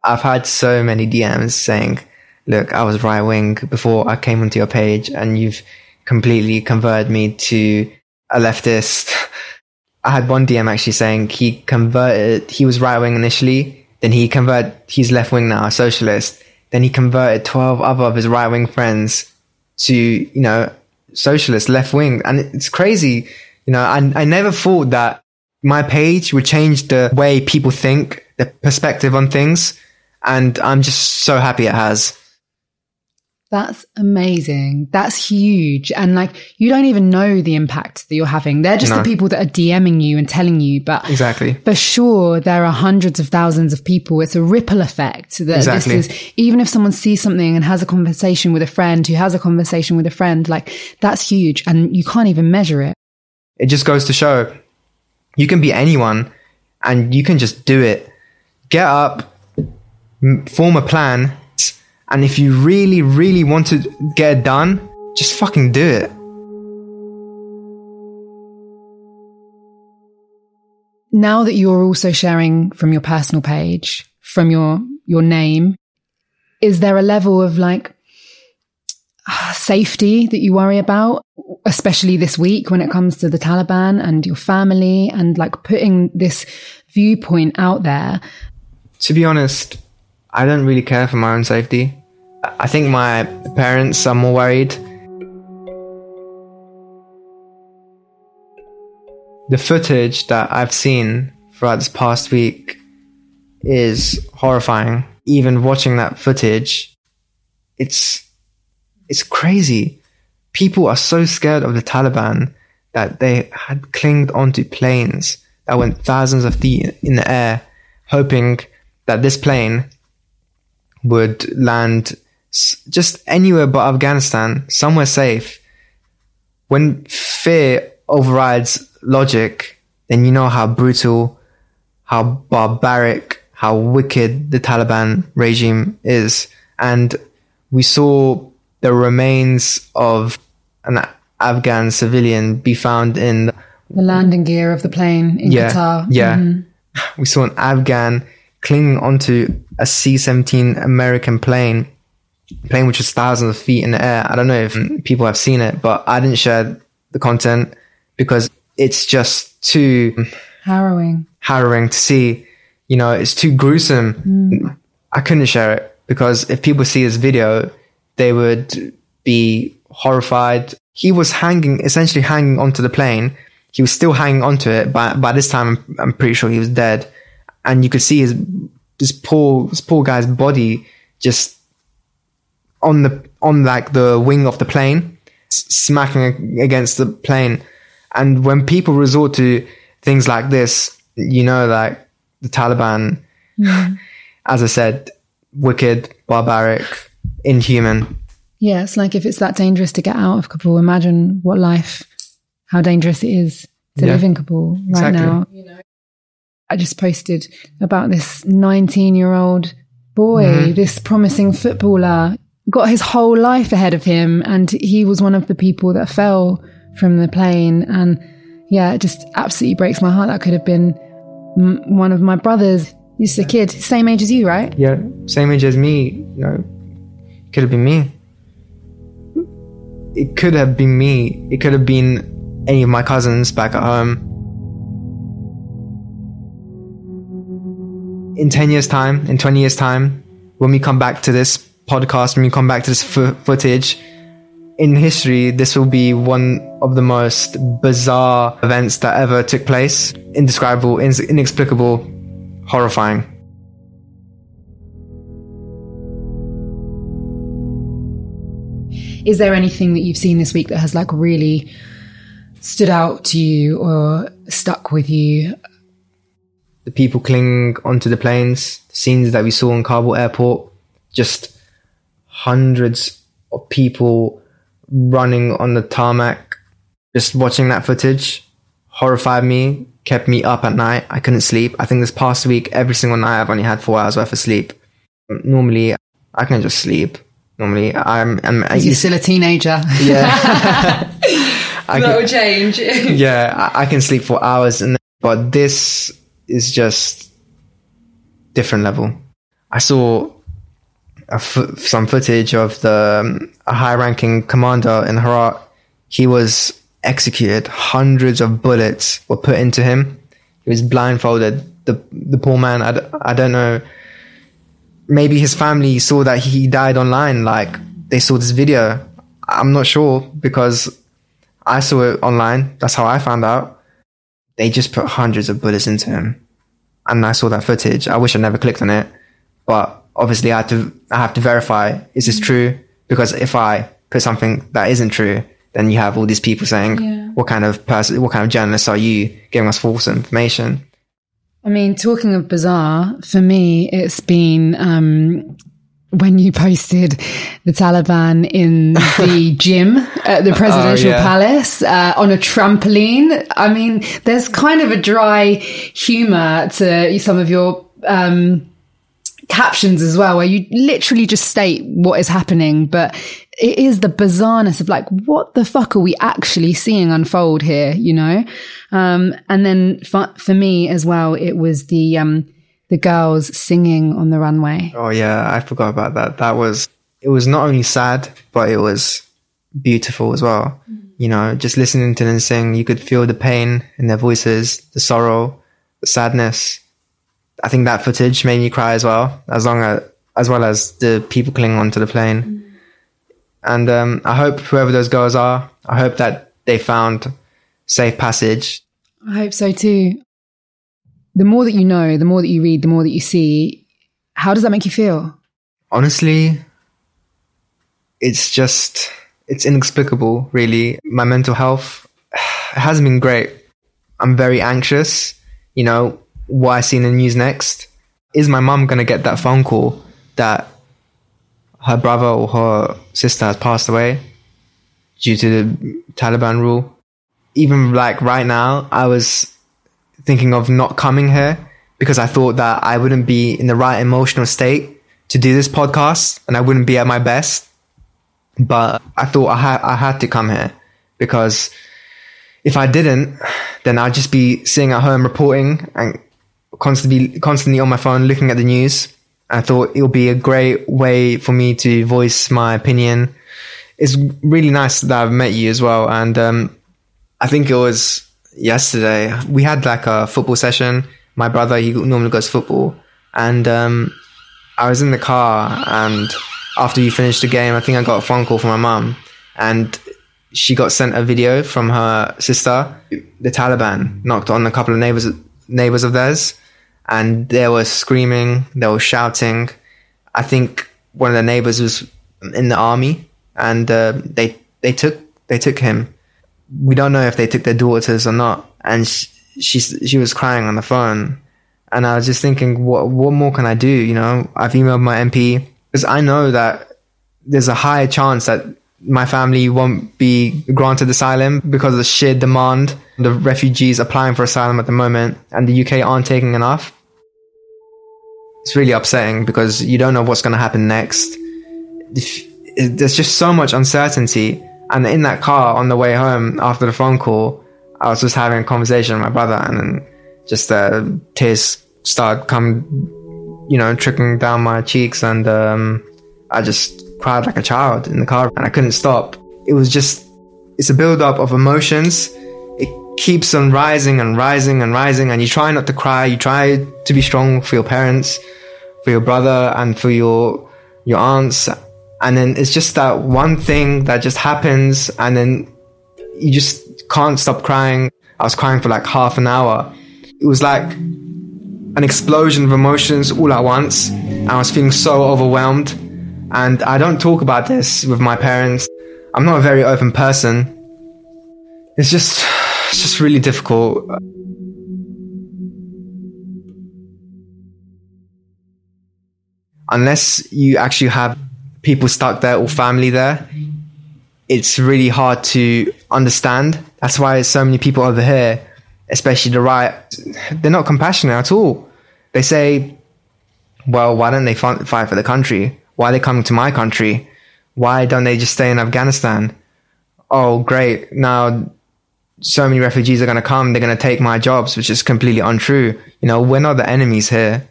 I've had so many DMs saying, look, I was right wing before I came onto your page and you've completely converted me to a leftist. I had one DM actually saying he converted, he was right wing initially then he converted, he's left wing now, a socialist. Then he converted 12 other of his right wing friends to, you know, socialist, left wing. And it's crazy. You know, I, I never thought that my page would change the way people think, the perspective on things. And I'm just so happy it has. That's amazing. That's huge. And like, you don't even know the impact that you're having. They're just No. the people that are DMing you and telling you. But Exactly. for sure, there are hundreds of thousands of people. It's a ripple effect that Exactly. this is, even if someone sees something and has a conversation with a friend who has a conversation with a friend, like that's huge. And you can't even measure it. It just goes to show you can be anyone and you can just do it. Get up, form a plan. And if you really, really want to get it done, just fucking do it. now that you're also sharing from your personal page, from your your name, is there a level of like ah, safety that you worry about, especially this week when it comes to the Taliban and your family and like putting this viewpoint out there? To be honest, I don't really care for my own safety. I think my parents are more worried. The footage that I've seen throughout this past week is horrifying. Even watching that footage, it's it's crazy. People are so scared of the Taliban that they had clinged onto planes that went thousands of feet in the air, hoping that this plane would land s- just anywhere but Afghanistan, somewhere safe. When fear overrides logic, then you know how brutal, how barbaric, how wicked the Taliban regime is. And we saw the remains of an Afghan civilian be found in The landing gear of the plane in yeah, Qatar. Yeah. Mhm. We saw an Afghan clinging onto a C 17 American plane, plane which was thousands of feet in the air. I don't know if mm. people have seen it, but I didn't share the content because it's just too Harrowing. harrowing to see. You know, it's too gruesome. Mm. I couldn't share it because if people see this video, they would be horrified. He was hanging, essentially hanging onto the plane. He was still hanging onto it. but by this time, I'm, I'm pretty sure he was dead. And you could see his, this poor, this poor guy's body just on the, on like the wing of the plane, smacking against the plane. And when people resort to things like this, you know, like the Taliban, mm-hmm. as I said, wicked, barbaric, inhuman. Yeah, it's like if it's that dangerous to get out of Kabul, imagine what life, how dangerous it is to Yeah. live in Kabul right Exactly. now. You know, I just posted about this 19 year old boy, Mm-hmm. this promising footballer, got his whole life ahead of him, and he was one of the people that fell from the plane. And yeah, it just absolutely breaks my heart. That could have been m- one of my brothers. He's a kid, same age as you, right? Yeah, same age as me. You know, could have been me. It could have been me. It could have been any of my cousins back at home. In 10 years' time, in 20 years' time, when we come back to this podcast, when we come back to this fo- footage, in history, this will be one of the most bizarre events that ever took place. Indescribable, ins- inexplicable, horrifying. Is there anything that you've seen this week that has like really stood out to you or stuck with you? The people clinging onto the planes, scenes that we saw in Kabul airport, just hundreds of people running on the tarmac. Just watching that footage horrified me, kept me up at night. I couldn't sleep. I think this past week, every single night, I've only had four hours worth of sleep. Normally, I can just sleep. Normally, I'm, I'm You're used- still a teenager. yeah. I that can- will change. yeah, I, I can sleep for hours, and but this is just different level. I saw some footage of the um, a high-ranking commander in Herat. He was executed. Hundreds of bullets were put into him. He was blindfolded. The the poor man. I, d- I don't know. Maybe his family saw that he died online. Like they saw this video. I'm not sure because I saw it online. That's how I found out. They just put hundreds of bullets into him. And I saw that footage. I wish I never clicked on it, but obviously I had to, I have to verify, is this true? Because if I put something that isn't true, then you have all these people saying, Yeah. what kind of person, what kind of journalist are you giving us false information? I mean, talking of bizarre, for me, it's been um, when you posted the Taliban in the gym at the presidential yeah. palace uh, on a trampoline. I mean, there's kind of a dry humor to some of your um, captions as well, where you literally just state what is happening, but it is the bizarreness of like, what the fuck are we actually seeing unfold here, you know? Um, and then for, for me as well, it was the, um, the girls singing on the runway. Oh yeah, I forgot about that. That was, it was not only sad, but it was beautiful as well. You know, just listening to them sing, you could feel the pain in their voices, the sorrow, the sadness. I think that footage made me cry as well, as long as, as well as the people clinging onto the plane. And um, I hope whoever those girls are, I hope that they found safe passage. I hope so too. The more that you know, the more that you read, the more that you see, how does that make you feel? honestly, it's just, it's inexplicable, really. My mental health hasn't been great. I'm very anxious. You know, what I see in the news next. Is my mum going to get that phone call that her brother or her sister has passed away due to the Taliban rule? Even like right now, I was thinking of not coming here because I thought that I wouldn't be in the right emotional state to do this podcast and I wouldn't be at my best. But I thought I had, I had to come here because if I didn't, then I'd just be sitting at home reporting and constantly, constantly on my phone looking at the news. I thought it would be a great way for me to voice my opinion. It's really nice that I've met you as well. And, um, I think it was yesterday. We had like a football session. My brother, he normally goes football. And, um, I was in the car and after you finished the game, I think I got a phone call from my mum and she got sent a video from her sister. The Taliban knocked on a couple of neighbors, neighbors of theirs and they were screaming, they were shouting. I think one of the neighbors was in the army and uh, they, they took, they took him. We don't know if they took their daughters or not. And she, she, she was crying on the phone and I was just thinking, what what more can I do? You know, I've emailed my MP because I know that there's a high chance that my family won't be granted asylum because of the sheer demand the refugees applying for asylum at the moment, and the UK aren't taking enough. It's really upsetting because you don't know what's going to happen next. There's just so much uncertainty. And in that car on the way home after the phone call, I was just having a conversation with my brother, and then just uh, tears started coming, you know, trickling down my cheeks, and um, I just cried like a child in the car, and I couldn't stop. It was just, it's a build up of emotions. It keeps on rising and rising and rising, and you try not to cry. You try to be strong for your parents, for your brother, and for your your aunts, and then it's just that one thing that just happens, and then you just can't stop crying. I was crying for like half an hour. It was like an explosion of emotions all at once. I was feeling so overwhelmed. And I don't talk about this with my parents. I'm not a very open person. It's just, it's just really difficult. Unless you actually have people stuck there or family there, it's really hard to understand. That's why so many people over here, especially the right, they're not compassionate at all. They say, well, why don't they fight for the country? Why are they coming to my country? Why don't they just stay in Afghanistan? Oh, great. Now so many refugees are going to come. They're going to take my jobs, which is completely untrue. You know, we're not the enemies here.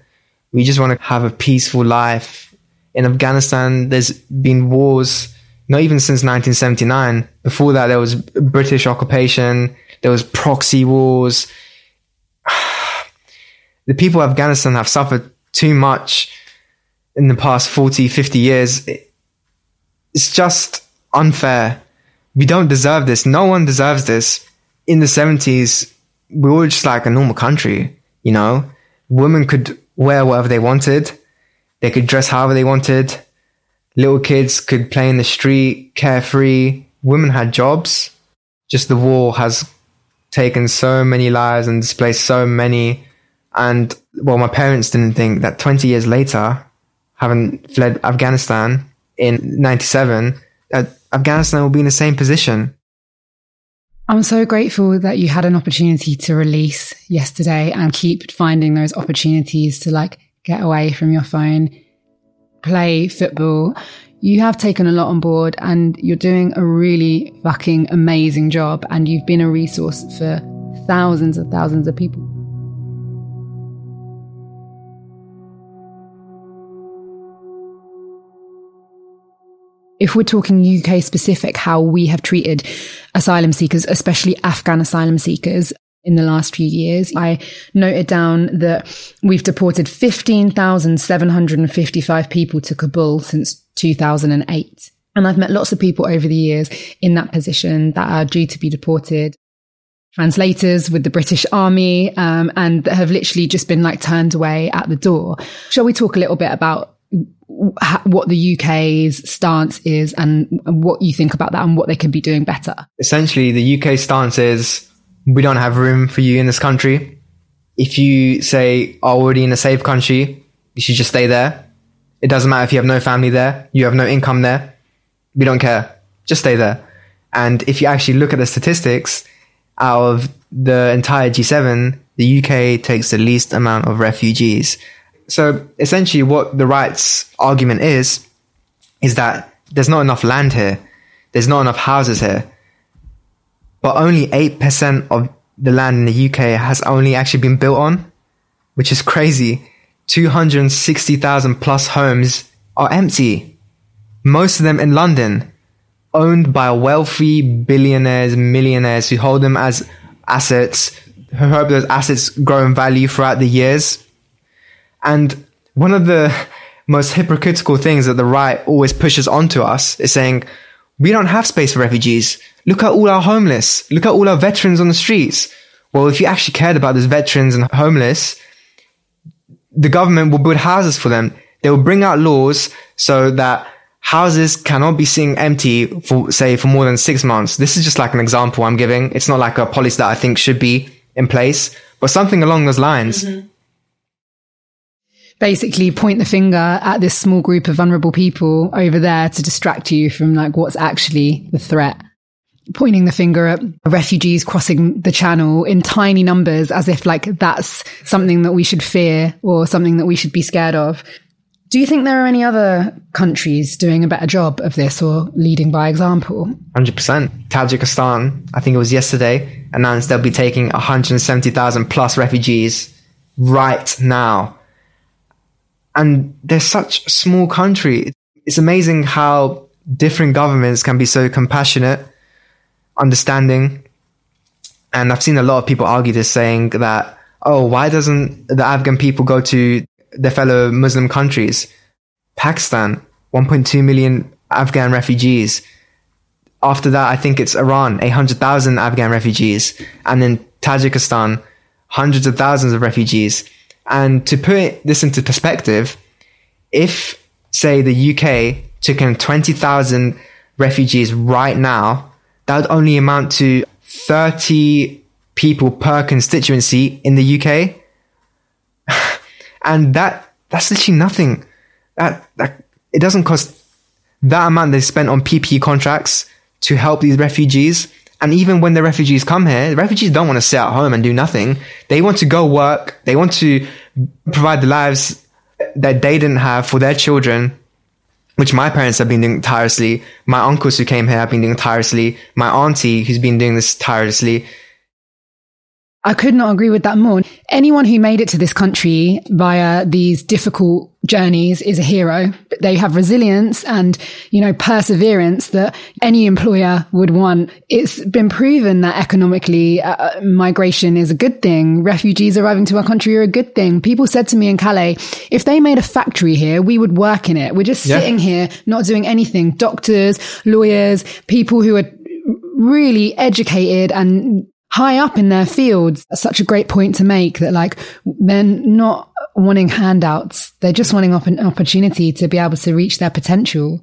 We just want to have a peaceful life. In Afghanistan, there's been wars, not even since 1979. Before that, there was British occupation. There was proxy wars. The people of Afghanistan have suffered too much in the past 40, 50 years. It- It's just unfair. We don't deserve this. No one deserves this. In the 70s, we were just like a normal country, you know? Women could wear whatever they wanted. They could dress however they wanted. Little kids could play in the street, carefree. Women had jobs. Just the war has taken so many lives and displaced so many. And well, my parents didn't think that 20 years later, having fled Afghanistan in 97, that Afghanistan will be in the same position. I'm so grateful that you had an opportunity to release yesterday and keep finding those opportunities to like get away from your phone, play football. You have taken a lot on board and you're doing a really fucking amazing job. And you've been a resource for thousands and thousands of people. if we're talking UK specific, how we have treated asylum seekers, especially Afghan asylum seekers in the last few years, I noted down that we've deported 15,755 people to Kabul since 2008. And I've met lots of people over the years in that position that are due to be deported. Translators with the British Army, um, and that have literally just been like turned away at the door. Shall we talk a little bit about what the UK's stance is and, what you think about that and what they could be doing better. Essentially, the UK stance is we don't have room for you in this country. If you say oh, are already in a safe country, you should just stay there. It doesn't matter if you have no family there, you have no income there. We don't care. Just stay there. And if you actually look at the statistics, out of the entire G7, the UK takes the least amount of refugees. So essentially, what the rights argument is, is that there's not enough land here, there's not enough houses here, but only 8% of the land in the UK has only actually been built on, which is crazy. 260,000 plus homes are empty. Most of them in London, owned by wealthy billionaires, millionaires who hold them as assets, who hope those assets grow in value throughout the years and one of the most hypocritical things that the right always pushes onto us is saying, we don't have space for refugees. Look at all our homeless. Look at all our veterans on the streets. Well, if you actually cared about those veterans and homeless, the government will build houses for them. They will bring out laws so that houses cannot be seen empty for, say, for more than six months. This is just like an example I'm giving. It's not like a policy that I think should be in place, but something along those lines. Mm-hmm basically point the finger at this small group of vulnerable people over there to distract you from like what's actually the threat. Pointing the finger at refugees crossing the channel in tiny numbers as if like that's something that we should fear or something that we should be scared of. Do you think there are any other countries doing a better job of this or leading by example? 100%. Tajikistan, I think it was yesterday, announced they'll be taking 170,000 plus refugees right now and they're such a small country. It's amazing how different governments can be so compassionate, understanding. And I've seen a lot of people argue this saying that, oh, why doesn't the Afghan people go to their fellow Muslim countries? Pakistan, 1.2 million Afghan refugees. After that, I think it's Iran, 800,000 Afghan refugees. And in Tajikistan, hundreds of thousands of refugees. And to put this into perspective, if, say, the UK took in 20,000 refugees right now, that would only amount to 30 people per constituency in the UK. and that, that's literally nothing. That, that, it doesn't cost that amount they spent on PPE contracts to help these refugees. And even when the refugees come here, the refugees don't want to sit at home and do nothing. They want to go work. They want to provide the lives that they didn't have for their children, which my parents have been doing tirelessly. My uncles who came here have been doing tirelessly. My auntie who's been doing this tirelessly. I could not agree with that more. Anyone who made it to this country via these difficult journeys is a hero. They have resilience and, you know, perseverance that any employer would want. It's been proven that economically uh, uh, migration is a good thing. Refugees arriving to our country are a good thing. People said to me in Calais, if they made a factory here, we would work in it. We're just yeah. sitting here, not doing anything. Doctors, lawyers, people who are really educated and high up in their fields. That's such a great point to make that like they're not wanting handouts. They're just wanting an opportunity to be able to reach their potential.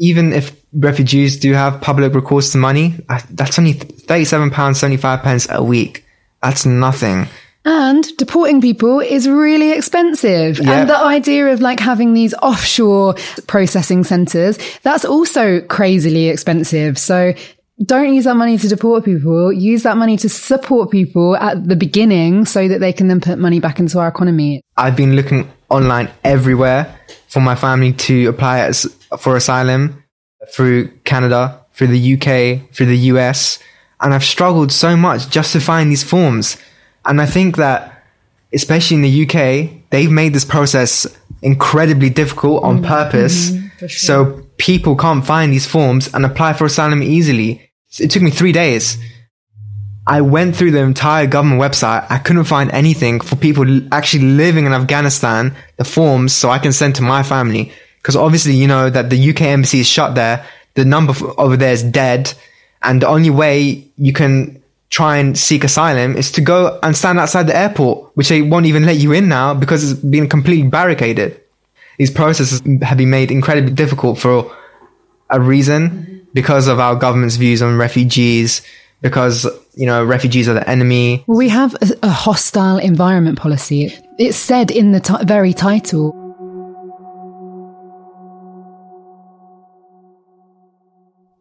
Even if refugees do have public recourse to money, that's only £37.75 pence a week. That's nothing. And deporting people is really expensive. Yep. And the idea of like having these offshore processing centers, that's also crazily expensive. So don't use that money to deport people. Use that money to support people at the beginning so that they can then put money back into our economy. I've been looking online everywhere for my family to apply as, for asylum through Canada, through the UK, through the US. And I've struggled so much just to find these forms. And I think that, especially in the UK, they've made this process incredibly difficult on mm-hmm. purpose. Mm-hmm, sure. So people can't find these forms and apply for asylum easily. It took me three days. I went through the entire government website. I couldn't find anything for people actually living in Afghanistan, the forms, so I can send to my family. Because obviously, you know that the UK embassy is shut there. The number over there is dead. And the only way you can try and seek asylum is to go and stand outside the airport, which they won't even let you in now because it's been completely barricaded. These processes have been made incredibly difficult for a reason because of our government's views on refugees, because, you know, refugees are the enemy. We have a, a hostile environment policy. It's said in the t- very title.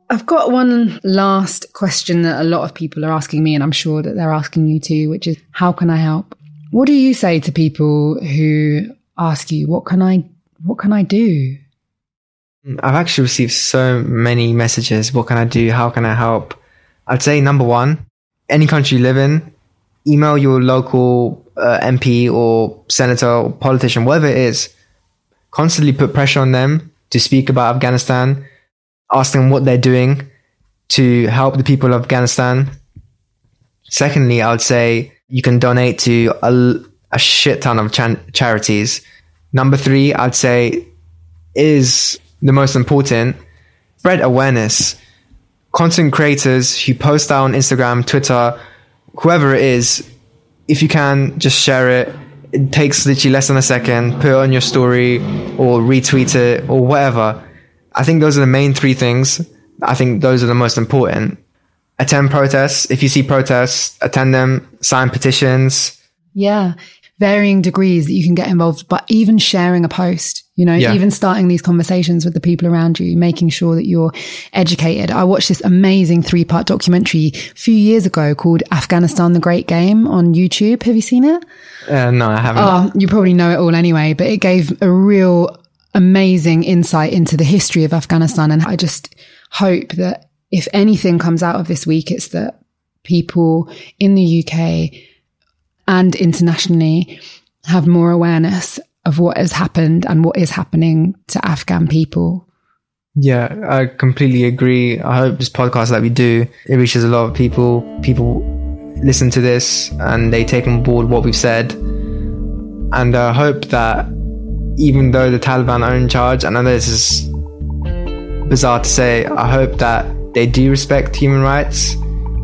I've got one last question that a lot of people are asking me, and I'm sure that they're asking you too, which is how can I help? What do you say to people who ask you, what can I, what can I do? I've actually received so many messages. What can I do? How can I help? I'd say number one, any country you live in, email your local uh, MP or senator or politician, whatever it is. Constantly put pressure on them to speak about Afghanistan ask them what they're doing to help the people of Afghanistan. Secondly, I would say you can donate to a, a shit ton of charities. Number three, I'd say is the most important. Spread awareness. Content creators who post out on Instagram, Twitter, whoever it is, if you can, just share it. It takes literally less than a second. Put it on your story or retweet it or whatever I think those are the main three things. I think those are the most important. Attend protests. If you see protests, attend them, sign petitions. Yeah. Varying degrees that you can get involved, but even sharing a post, you know, yeah. even starting these conversations with the people around you, making sure that you're educated. I watched this amazing three part documentary a few years ago called Afghanistan, the Great Game on YouTube. Have you seen it? Uh, no, I haven't. Oh, you probably know it all anyway, but it gave a real amazing insight into the history of Afghanistan. And I just hope that if anything comes out of this week, it's that people in the UK and internationally have more awareness of what has happened and what is happening to Afghan people. Yeah, I completely agree. I hope this podcast that we do, it reaches a lot of people. People listen to this and they take on board what we've said. And I hope that even though the Taliban are in charge, I know this is bizarre to say, I hope that they do respect human rights,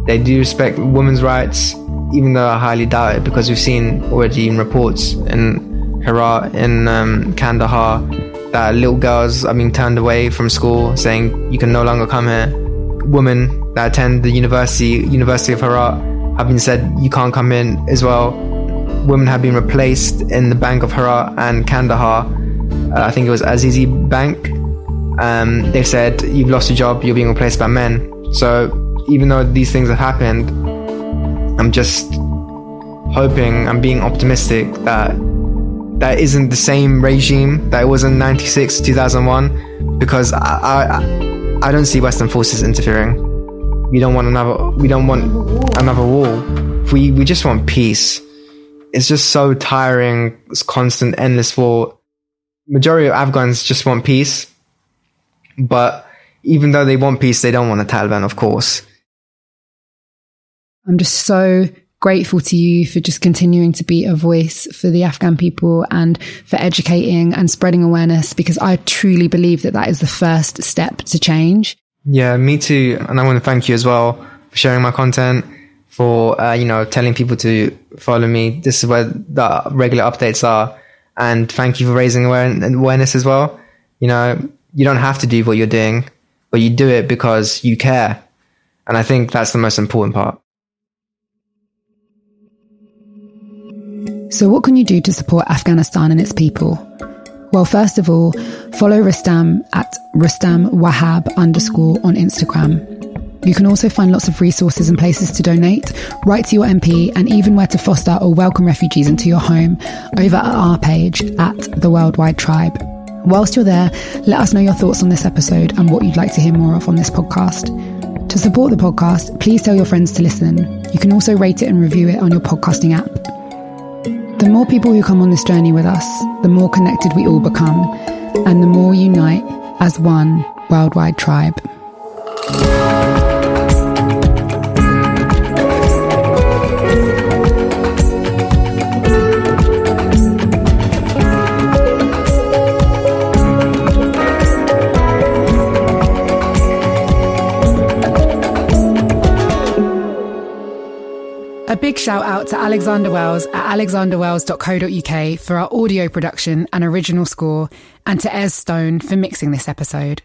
they do respect women's rights, even though I highly doubt it because we've seen already in reports in Herat, in um, Kandahar, that little girls are being turned away from school saying you can no longer come here. Women that attend the university, University of Herat, have been said you can't come in as well women have been replaced in the Bank of Herat and Kandahar. Uh, I think it was Azizi Bank. Um, they've said you've lost your job, you're being replaced by men. So even though these things have happened, I'm just hoping, I'm being optimistic that that isn't the same regime that it was in 96 2001 because I, I, I don't see Western forces interfering. We don't want another, we don't want another war. We, we just want peace it's just so tiring. It's constant, endless war. Majority of Afghans just want peace, but even though they want peace, they don't want the Taliban, of course. I'm just so grateful to you for just continuing to be a voice for the Afghan people and for educating and spreading awareness because I truly believe that that is the first step to change. Yeah, me too. And I want to thank you as well for sharing my content for uh, you know telling people to follow me. This is where the regular updates are, and thank you for raising awareness as well. You know, you don't have to do what you're doing, but you do it because you care, and I think that's the most important part. So, what can you do to support Afghanistan and its people? Well, first of all, follow Rustam at Rustam Wahab underscore on Instagram. You can also find lots of resources and places to donate, write to your MP, and even where to foster or welcome refugees into your home over at our page at The Worldwide Tribe. Whilst you're there, let us know your thoughts on this episode and what you'd like to hear more of on this podcast. To support the podcast, please tell your friends to listen. You can also rate it and review it on your podcasting app. The more people who come on this journey with us, the more connected we all become, and the more unite as one worldwide tribe. A big shout out to Alexander Wells at alexanderwells.co.uk for our audio production and original score, and to Ez Stone for mixing this episode.